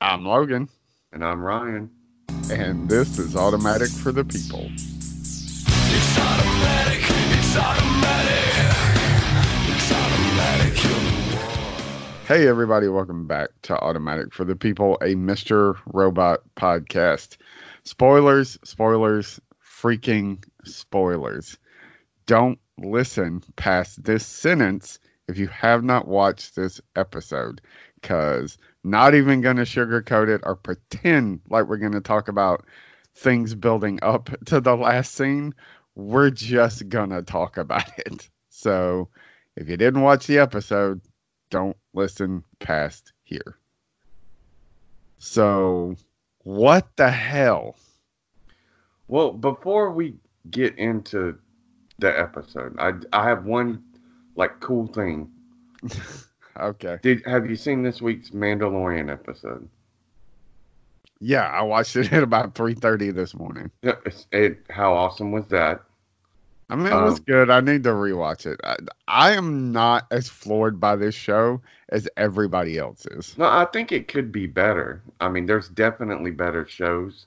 I'm Logan, And I'm Ryan. and this is Automatic for the People. It's automatic, it's automatic, it's automatic. Hey, everybody, welcome back to Automatic for the People, a Mr. Robot podcast. Spoilers, spoilers, freaking spoilers. Don't listen past this sentence if you have not watched this episode, because not even going to sugarcoat it or pretend like we're going to talk about things building up to the last scene. We're just going to talk about it. So if you didn't watch the episode, don't listen past here. So, what the hell? Well, before we get into the episode, I I have one like cool thing. Okay. Did have you seen this week's Mandalorian episode? Yeah, I watched it at about 3:30 this morning. Yeah, It, how awesome was that? I mean, it was Um, good. I need to rewatch it. I, I am not as floored by this show as everybody else is. No, I think it could be better. I mean, there's definitely better shows,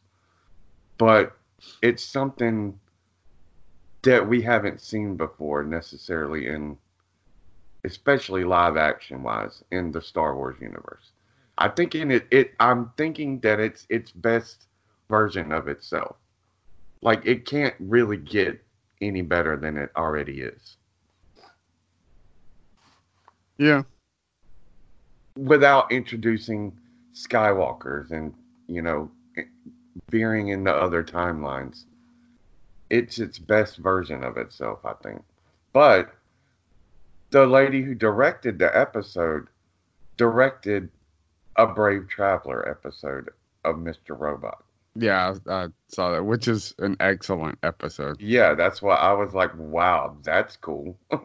but it's something that we haven't seen before necessarily in, especially live action wise in the Star Wars universe. I think in it, it I'm thinking that it's its best version of itself. Like it can't really get any better than it already is. Yeah. without introducing Skywalkers and you know eh, veering into other timelines. It's its best version of itself, I think. But the lady who directed the episode directed a Brave Traveler episode of Mr. Robot. Yeah, I, I saw that, which is an excellent episode. Yeah, that's why I was like, wow, that's cool.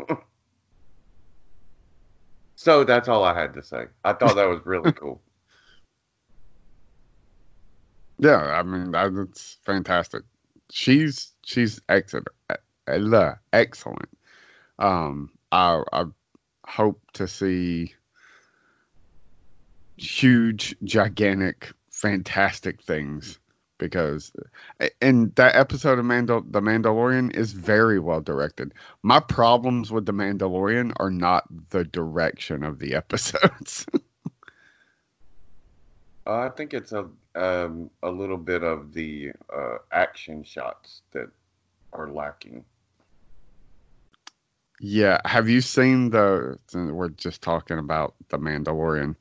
so that's all I had to say. I thought that was really cool. Yeah, I mean, that's fantastic. She's she's excellent. Excellent. Um, I I hope to see huge, gigantic, fantastic things because and that episode of Mandal the Mandalorian is very well directed. My problems with the Mandalorian are not the direction of the episodes. Uh, I think it's a um, a little bit of the uh, action shots that are lacking. Yeah, have you seen the? We're just talking about the Mandalorian.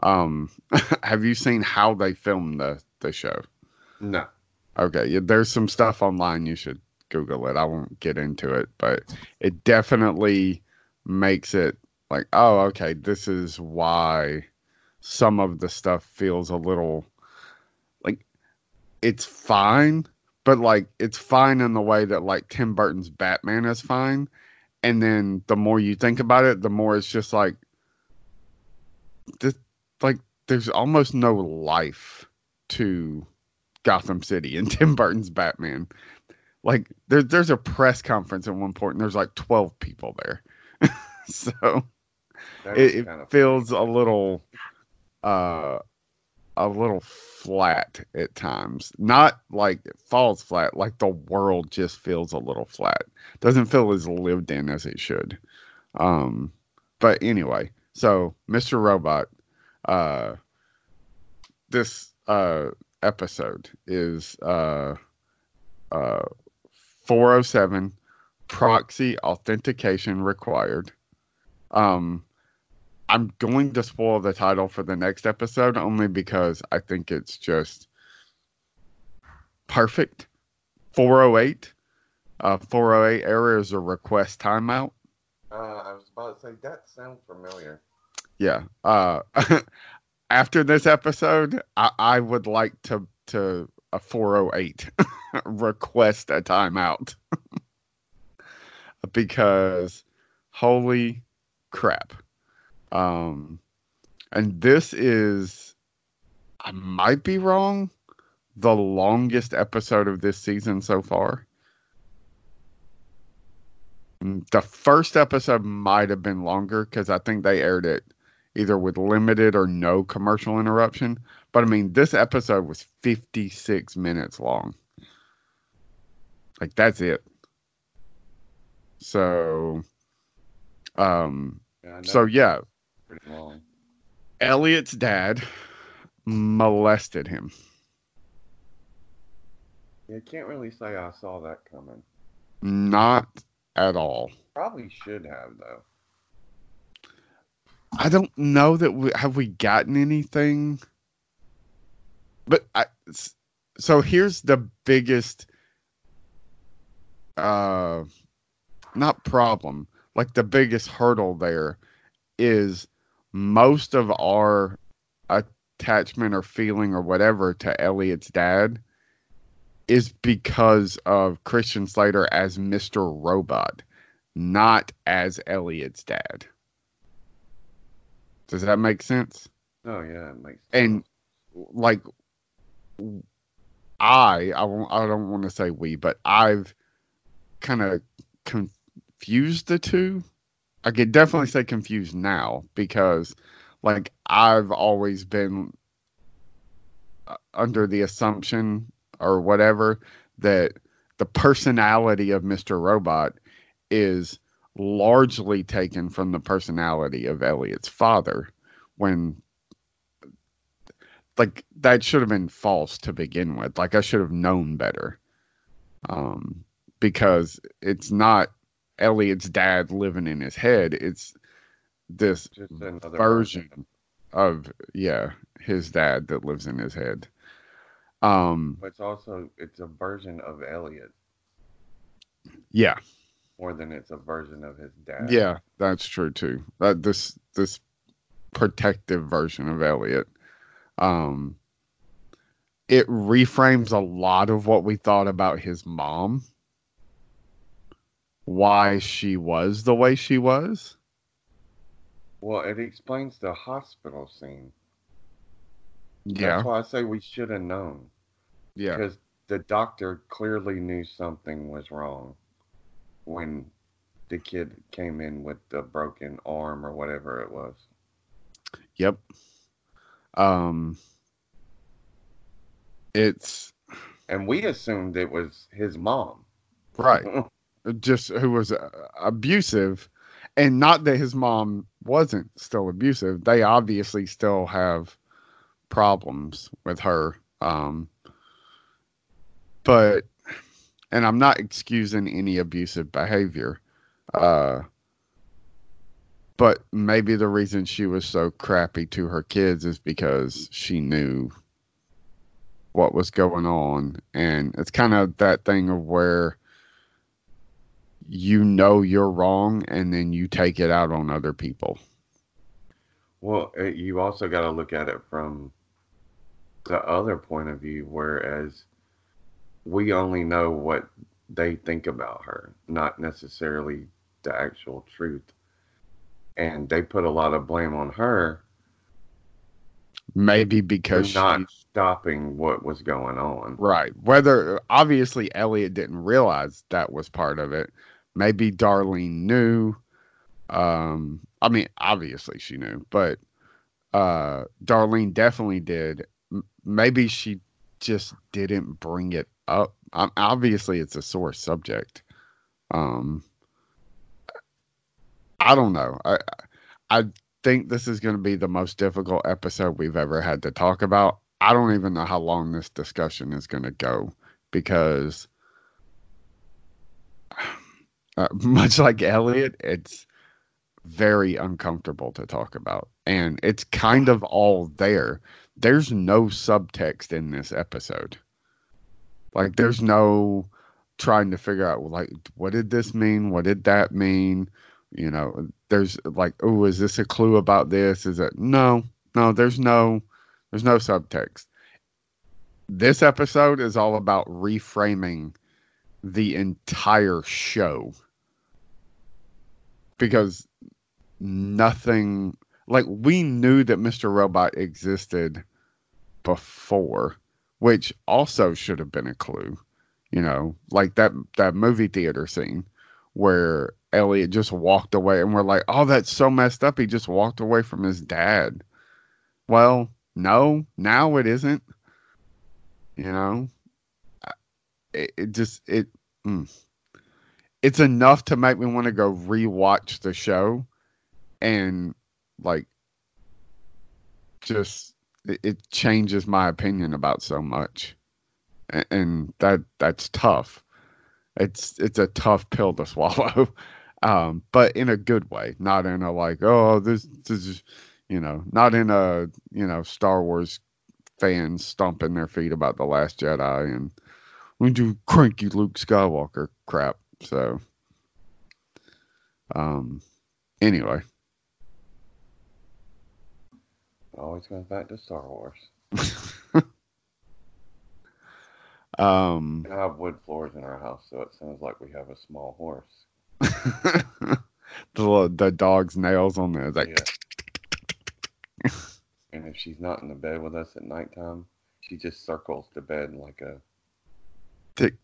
Um, have you seen how they filmed the the show? No, Okay, yeah, there's some stuff online. You should Google it. I won't get into it, but it definitely makes it like, oh, okay, this is why some of the stuff feels a little like it's fine, but like it's fine in the way that like Tim Burton's Batman is fine. And then the more you think about it, the more it's just like this like there's almost no life to Gotham City and Tim Burton's Batman. Like there, there's a press conference at one point and there's like 12 people there. so it, it feels a little uh a little flat at times. Not like it falls flat, like the world just feels a little flat. Doesn't feel as lived in as it should. Um but anyway, so Mr. Robot uh this uh episode is uh uh 407 proxy authentication required. Um I'm going to spoil the title for the next episode only because I think it's just perfect. 408. Uh, 408 error is a request timeout. Uh, I was about to say that sounds familiar. Yeah. Uh, after this episode, I, I would like to to a 408 request a timeout because holy crap. Um, and this is, I might be wrong, the longest episode of this season so far. The first episode might have been longer because I think they aired it either with limited or no commercial interruption. But I mean, this episode was 56 minutes long. Like that's it. So, um, Yeah, so yeah, pretty long. Elliot's dad molested him. Yeah, can't really say I saw that coming. Not at all. Probably should have though. I don't know that we have we gotten anything. But I s- so here's the biggest uh not problem, like the biggest hurdle there is most of our attachment or feeling or whatever to Elliot's dad is because of Christian Slater as Mr. Robot, not as Elliot's dad. Does that make sense? Oh yeah, it makes And like I I won't, I don't want to say we, but I've kind of confused the two. I could definitely say confused now because like I've always been uh, under the assumption or whatever that the personality of Mr. Robot is largely taken from the personality of Elliot's father when like that should have been false to begin with like I should have known better um because it's not Elliot's dad living in his head it's this version of yeah his dad that lives in his head. Um But it's also it's a version of Elliot. Yeah. More than it's a version of his dad. Yeah, that's true too. That this this protective version of Elliot, um, it reframes a lot of what we thought about his mom, why she was the way she was. Well, it explains the hospital scene. Yeah, That's why I say we should have known. yeah, Because the doctor clearly knew something was wrong when the kid came in with the broken arm or whatever it was. yep. Um, it's And we assumed it was his mom. right. just who was uh, abusive and not that his mom wasn't still abusive they obviously still have problems with her um but and i'm not excusing any abusive behavior uh but maybe the reason she was so crappy to her kids is because she knew what was going on and it's kind of that thing of where you know you're wrong and then you take it out on other people. Well, uh, you also got to look at it from the other point of view, whereas we only know what they think about her, not necessarily the actual truth. And they put a lot of blame on her Maybe because not she, stopping what was going on. right. Whether obviously Elliot didn't realize that was part of it. Maybe Darlene knew. Um, I mean, obviously she knew, but uh, Darlene definitely did. M- Maybe she just didn't bring it up. Obviously, it's a sore subject. Um, I don't know. I I think this is going to be the most difficult episode we've ever had to talk about. I don't even know how long this discussion is going to go because, uh, much like Elliot, it's very uncomfortable to talk about, and it's kind of all there. There's no subtext in this episode. Like, there's no trying to figure out like what did this mean? What did that mean? You know, there's like, oh, is this a clue about this? Is it no, no, there's no there's no subtext. This episode is all about reframing the entire show. Because nothing like we knew that Mr. Robot existed before, which also should have been a clue. You know, like that that movie theater scene where Elliot just walked away, and we're like, "Oh, that's so messed up. He just walked away from his dad." Well, no, now it isn't. You know, it, it just it mm. It's enough to make me want to go rewatch the show, and like just it, it changes my opinion about so much, and, and that that's tough. It's it's a tough pill to swallow, um, but in a good way, not in a like oh this this is you know not in a you know Star Wars fans stomping their feet about the Last Jedi and we do cranky Luke Skywalker crap. So, um, anyway, Always comes back to Star Wars. um, We have wood floors in our house, so it sounds like we have a small horse. the the dog's nails on there, like Yeah. and if she's not in the bed with us at nighttime, she just circles the bed like a tick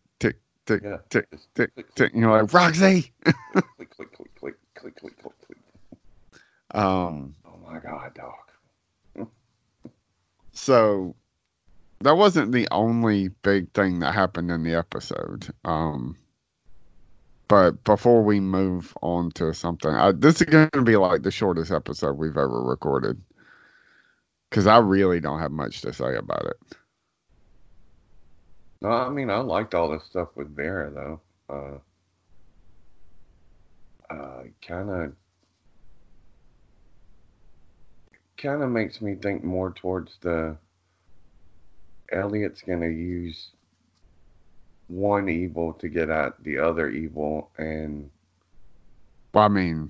tick, yeah. tick, tick, click, tick. You're like Roxy. click, click, click, click, click, click, click, click. Um. Oh my God, dog. so that wasn't the only big thing that happened in the episode. Um. But before we move on to something, I, this is going to be like the shortest episode we've ever recorded because I really don't have much to say about it. No, I mean I liked all this stuff with Vera though. Uh, uh, kind of, kind of makes me think more towards the. Elliot's gonna use one evil to get at the other evil, and Well, I mean,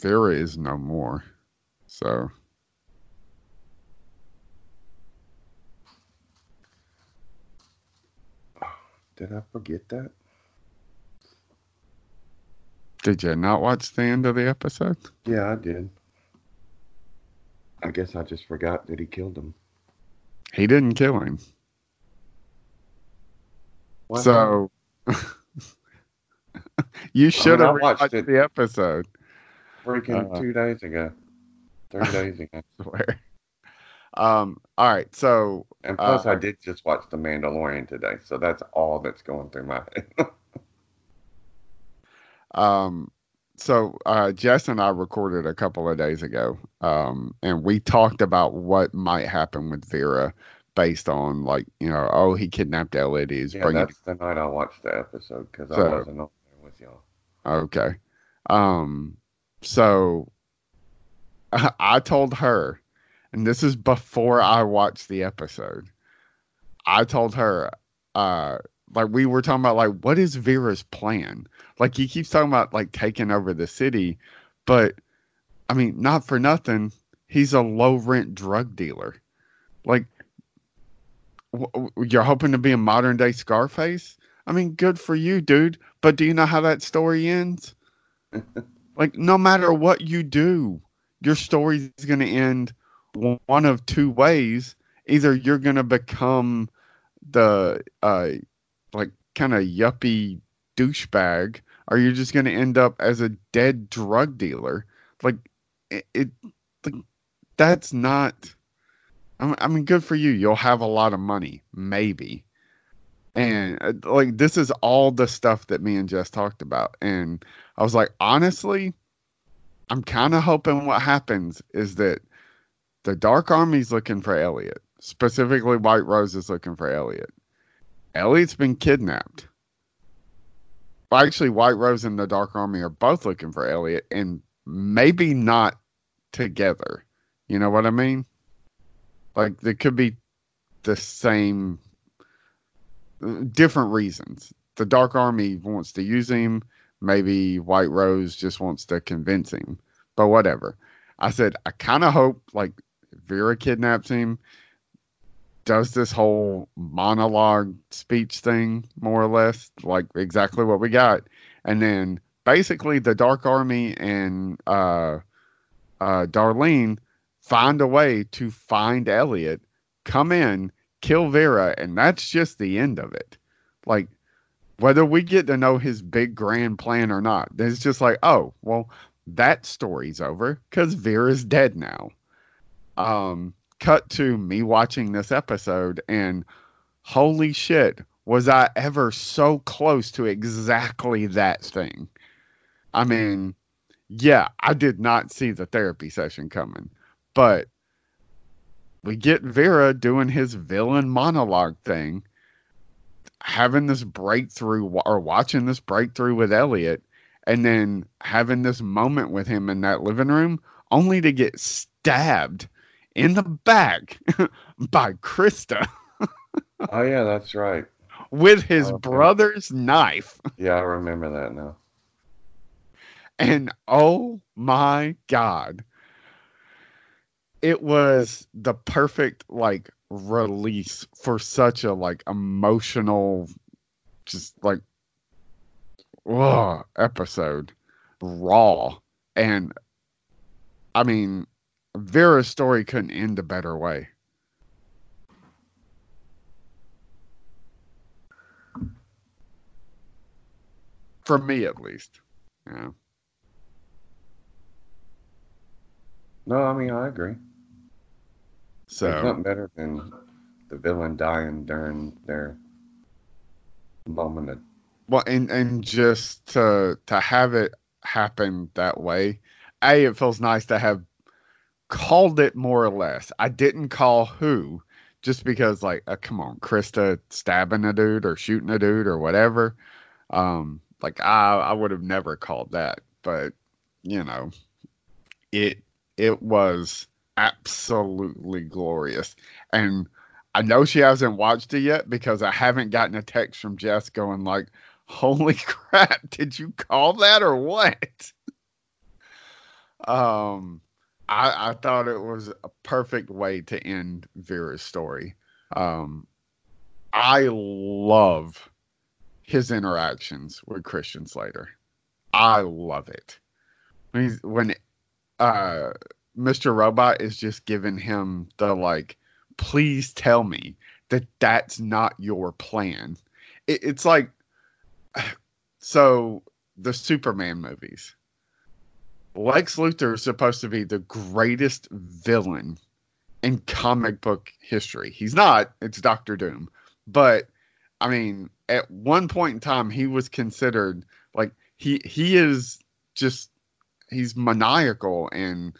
Vera is no more, so did I forget that? did you not watch the end of the episode? Yeah, I did. I guess I just forgot that he killed him. He didn't kill him. So you should I have watched watched it. the episode. freaking uh, two days ago, three days ago. I swear. Um. All right. So And plus, Uh, I did just watch The Mandalorian today, so that's all that's going through my head. um. So uh, Jess and I recorded a couple of days ago. Um. And we talked about what might happen with Vera, based on like you know, oh, he kidnapped Elliot. He's yeah, bringing. that's the night I watched the episode because So- I wasn't on there with y'all. Okay. Um. So I, I told her, and this is before I watched the episode. I told her, uh, like we were talking about, like what is Vera's plan? Like he keeps talking about like taking over the city, but I mean, not for nothing, he's a low rent drug dealer. Like w- w- you're hoping to be a modern day Scarface. I mean, good for you, dude. But do you know how that story ends? like, no matter what you do, your story is going to end one of two ways. Either you're going to become the, uh, like, kind of yuppie douchebag, or you're just going to end up as a dead drug dealer. Like, it, it like, that's not. I mean- good for you. You'll have a lot of money, maybe. And uh, like, this is all the stuff that me and Jess talked about. And I was like, honestly, I'm kind of hoping what happens is that the Dark Army's looking for Elliot. Specifically, White Rose is looking for Elliot. Elliot's been kidnapped. Well, actually, White Rose and the Dark Army are both looking for Elliot, and maybe not together. You know what I mean? Like, there could be the same, different reasons. The Dark Army wants to use him. Maybe White Rose just wants to convince him. But whatever. I said, I kind of hope, like, Vera kidnaps him, does this whole monologue speech thing, more or less, like exactly what we got. And then basically the Dark Army and uh, uh, Darlene find a way to find Elliot, come in, kill Vera, and that's just the end of it. Like, whether we get to know his big grand plan or not. It's just like, oh, well, that story's over because Vera's dead now. Um, cut to me watching this episode, and holy shit, was I ever so close to exactly that thing? I mean, yeah, I did not see the therapy session coming, but we get Vera doing his villain monologue thing, having this breakthrough or watching this breakthrough with Elliot, and then having this moment with him in that living room, only to get stabbed in the back by Krista Oh yeah, that's right. with his oh, Okay. brother's knife. Yeah, I remember that now. And oh my God. It was the perfect like release for such a like emotional just like episode. Raw. And I mean Vera's story couldn't end a better way. For me at least. Yeah. No, I mean I agree. So There's nothing better than the villain dying during their moment of Well, and and just to to have it happen that way, a it feels nice to have called it more or less. I didn't call who, just because like, uh, come on, Krista stabbing a dude or shooting a dude or whatever. Um, like I I would have never called that, but you know, it it was absolutely glorious, and I know she hasn't watched it yet because I haven't gotten a text from Jess going like, "Holy crap, did you call that or what?" um, I I thought it was a perfect way to end Vera's story. Um, I love his interactions with Christian Slater. I love it. When he's, when uh, Mr. Robot is just giving him the like, please tell me that that's not your plan. It, it's like, so the Superman movies. Lex Luthor is supposed to be the greatest villain in comic book history. He's not, it's Doctor Doom. But I mean, at one point in time he was considered like he he is just he's maniacal and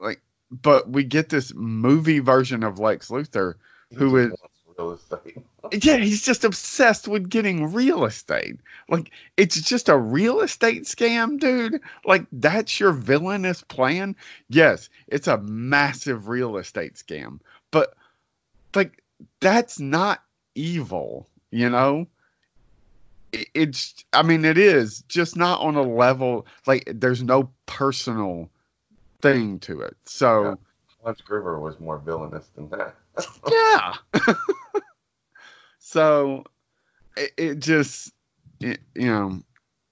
like but we get this movie version of Lex Luthor who is real estate. yeah, he's just obsessed with getting real estate. Like it's just a real estate scam, dude. Like that's your villainous plan. Yes, it's a massive real estate scam, but like that's not evil, you know? It's I mean it is just not on a level like there's no personal thing to it. So Lex River was more villainous than that. yeah. so it, it just it, you know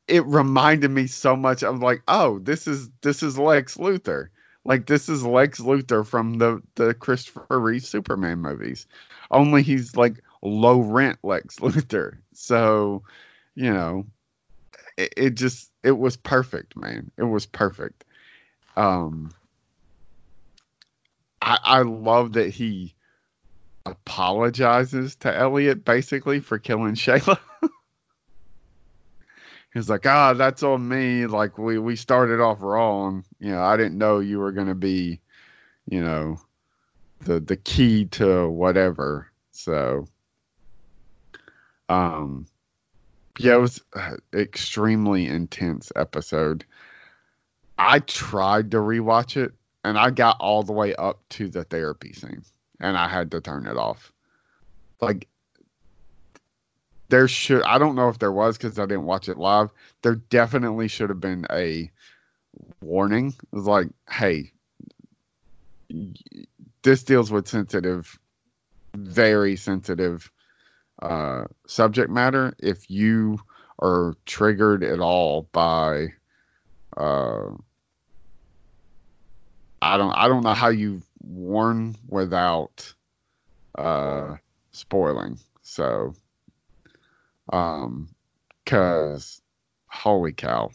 it reminded me so much of like oh this is this is Lex Luthor. Like this is Lex Luthor from the the Christopher Reeve Superman movies. Only he's like low rent Lex Luthor. So you know it, it just it was perfect man. It was perfect. Um I, I love that he apologizes to Elliot basically for killing Shayla. He's like, ah, that's on me. Like we we started off wrong. You know, I didn't know you were gonna be, you know, the the key to whatever. So, um, yeah, it was extremely intense episode. I tried to rewatch it, and I got all the way up to the therapy scene and I had to turn it off. Like there should I don't know if there was because I didn't watch it live. There definitely should have been a warning. It was like, hey, this deals with sensitive, very sensitive uh, subject matter. If you are triggered at all by uh, I don't I don't know how you warn without uh spoiling. So Um, cause holy cow.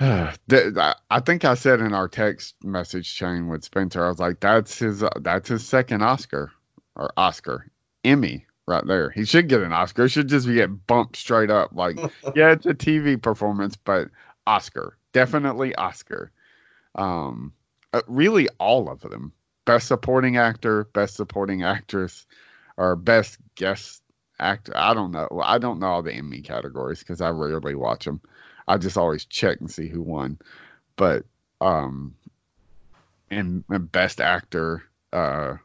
I I think I said in our text message chain with Spencer, I was like, "That's his. That's his second Oscar or Oscar Emmy right there. He should get an Oscar. It should just be get bumped straight up. Like, yeah, it's a TV performance, but Oscar, definitely Oscar. Um, uh, really, all of them: best supporting actor, best supporting actress, or best guest actor. I don't know. I don't know all the Emmy categories because I rarely watch them. I just always check and see who won. But um, and, and best actor. Uh,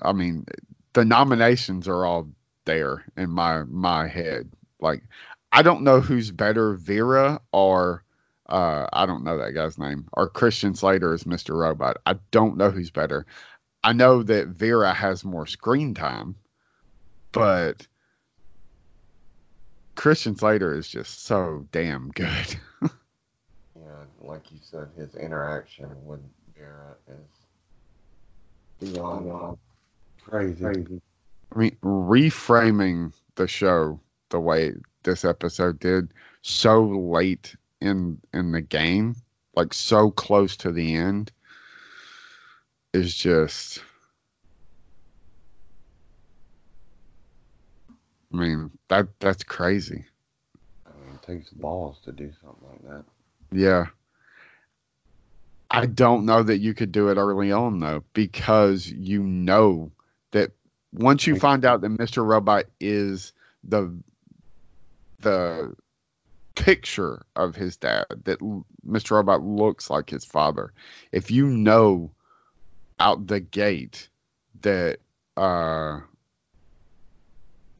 I mean, the nominations are all there in my my head. Like, I don't know who's better, Vera or uh, I don't know that guy's name, or Christian Slater as Mr. Robot. I don't know who's better. I know that Vera has more screen time, but Christian Slater is just so damn good. Yeah, like you said, his interaction with Vera is beyond crazy. I mean, reframing the show the way this episode did, so late in in the game, like so close to the end, is just. I mean that that's crazy. I mean, it takes balls to do something like that. Yeah. I don't know that you could do it early on though, because you know that once you find out that Mr. Robot is the the picture of his dad, that Mr. Robot looks like his father. If you know out the gate that uh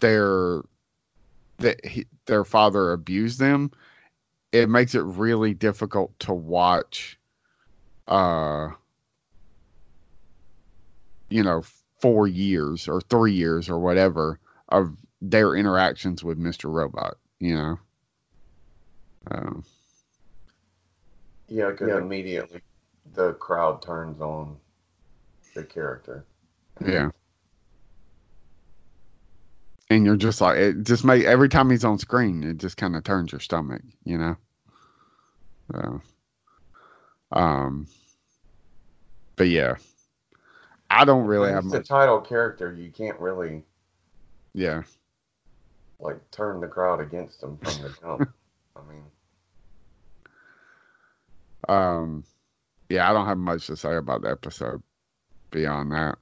their that he, their father abused them, it makes it really difficult to watch uh you know 4 years or 3 years or whatever of their interactions with Mr. Robot, you know. Um, Yeah, because immediately the crowd turns on the character. yeah. And you're just like it just make every time he's on screen, it just kind of turns your stomach, you know. So, um, but yeah, I don't really When have he's the title character. You can't really Yeah, like turn the crowd against him from the jump. I mean, um, yeah, I don't have much to say about the episode beyond that.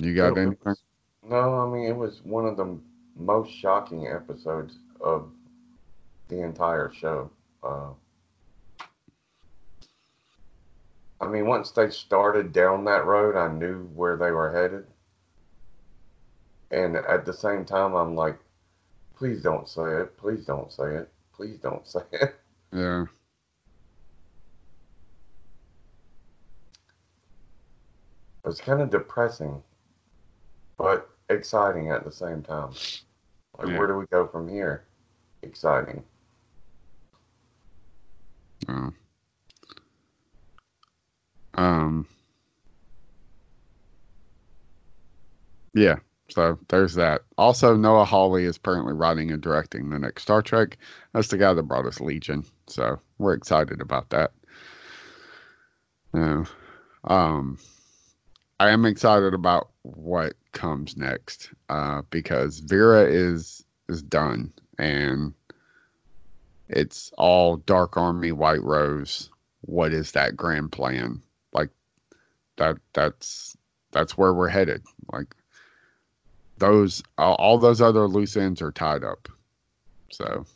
You got it anything? no, I mean it was one of the most shocking episodes of the entire show. Uh, I mean, once they started down that road, I knew where they were headed, and at the same time, I'm like, please don't say it, please don't say it, please don't say it. Yeah, It's kind of depressing, but exciting at the same time. Like, Yeah. where do we go from here? Exciting. uh, um, yeah. So there's that. Also, Noah Hawley is currently writing and directing the next Star Trek. That's the guy that brought us Legion. So we're excited about that. Um, I am excited about what comes next uh, because Vera is is done and it's all Dark Army, White Rose. What is that grand plan? Like that that's that's where we're headed. Like those all, those other loose ends are tied up. So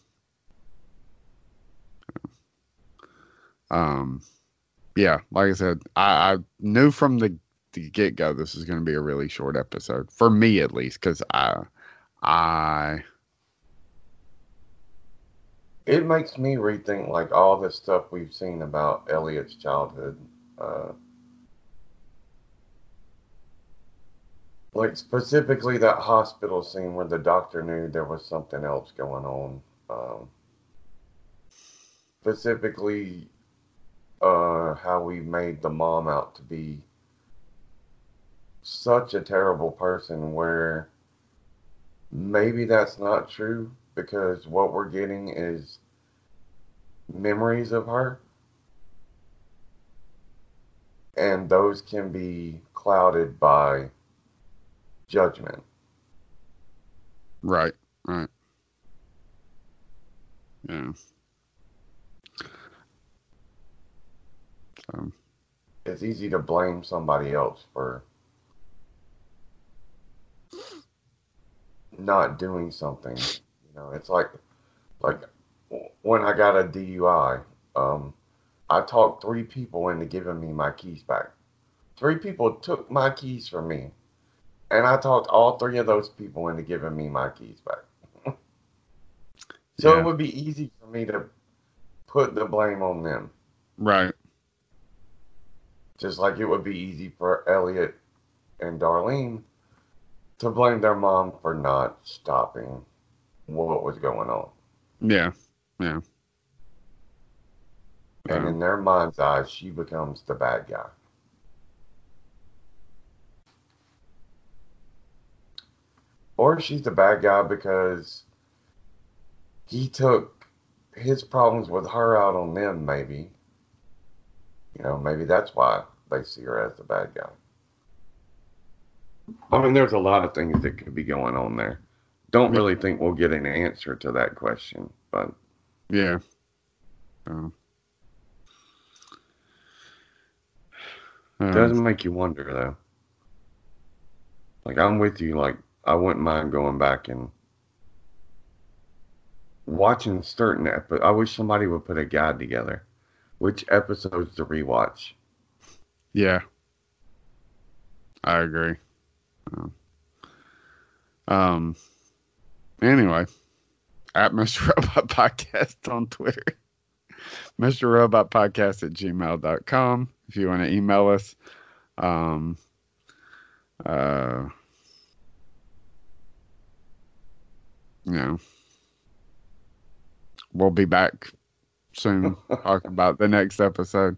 um yeah, like I said, I, I knew from the, the get go this is going to be a really short episode for me at least because I I It makes me rethink like all the stuff we've seen about Elliot's childhood. Uh, like specifically that hospital scene where the doctor knew there was something else going on. Um, specifically, uh, how we made the mom out to be such a terrible person where maybe that's not true because what we're getting is memories of her. And those can be clouded by judgment. Right. Right. Yeah. So, It's easy to blame somebody else for not doing something. You know, it's like like when I got a DUI, um, I talked three people into giving me my keys back. Three people took my keys from me, and I talked all three of those people into giving me my keys back. so Yeah. it would be easy for me to put the blame on them, right. just like it would be easy for Elliot and Darlene to blame their mom for not stopping what was going on. Yeah. Yeah. And Yeah. in their mind's eyes, she becomes the bad guy. Or she's the bad guy because he took his problems with her out on them, maybe. You know, maybe that's why they see her as the bad guy. I mean, there's a lot of things that could be going on there. Don't really think we'll get an answer to that question, but Yeah. So, It um, doesn't make you wonder though. Like I'm with you. Like I wouldn't mind going back and watching certain episodes. I wish somebody would put a guide together. Which episodes to rewatch? yeah. I agree. Um, um. Anyway, at Mr. Robot Podcast on Twitter. Mr. Robot Podcast at gmail.com. If you want to email us. Um. Uh. You know. We'll be back soon talking about the next episode.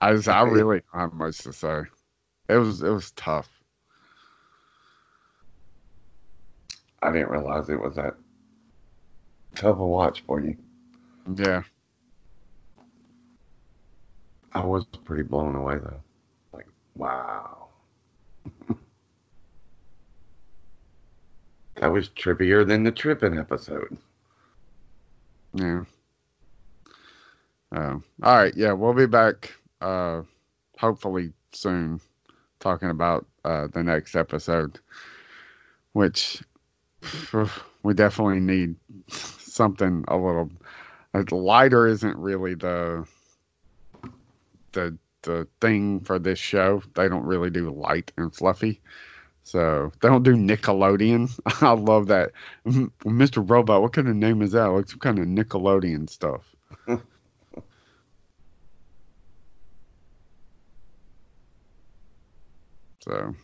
I just, I really don't have much to say. It was it was tough. I didn't realize it was that tough a watch for you. Yeah. I was pretty blown away though. Like wow. That was trippier than the tripping episode. Yeah. Uh, all right. Yeah, we'll be back uh, hopefully soon talking about uh, the next episode, which we definitely need something a little lighter. Isn't really the the the thing for this show. They don't really do light and fluffy. So don't do Nickelodeon. I love that. Mr. Robot, what kind of name is that? Like some kind of Nickelodeon stuff. so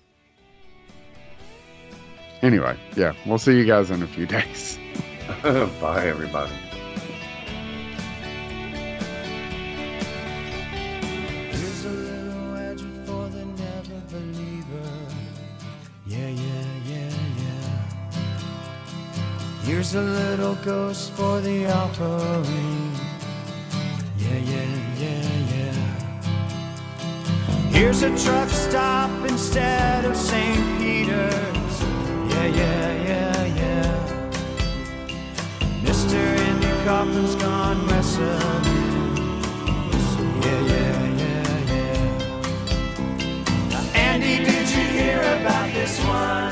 anyway, yeah, we'll see you guys in a few days. Bye everybody. Here's a little ghost for the offering. Yeah, yeah, yeah, yeah. Here's a truck stop instead of St. Peter's. Yeah, yeah, yeah, yeah. Mister Andy Kaufman's gone wrestling. Yeah, yeah, yeah, yeah. Now, Andy, did you hear about this one?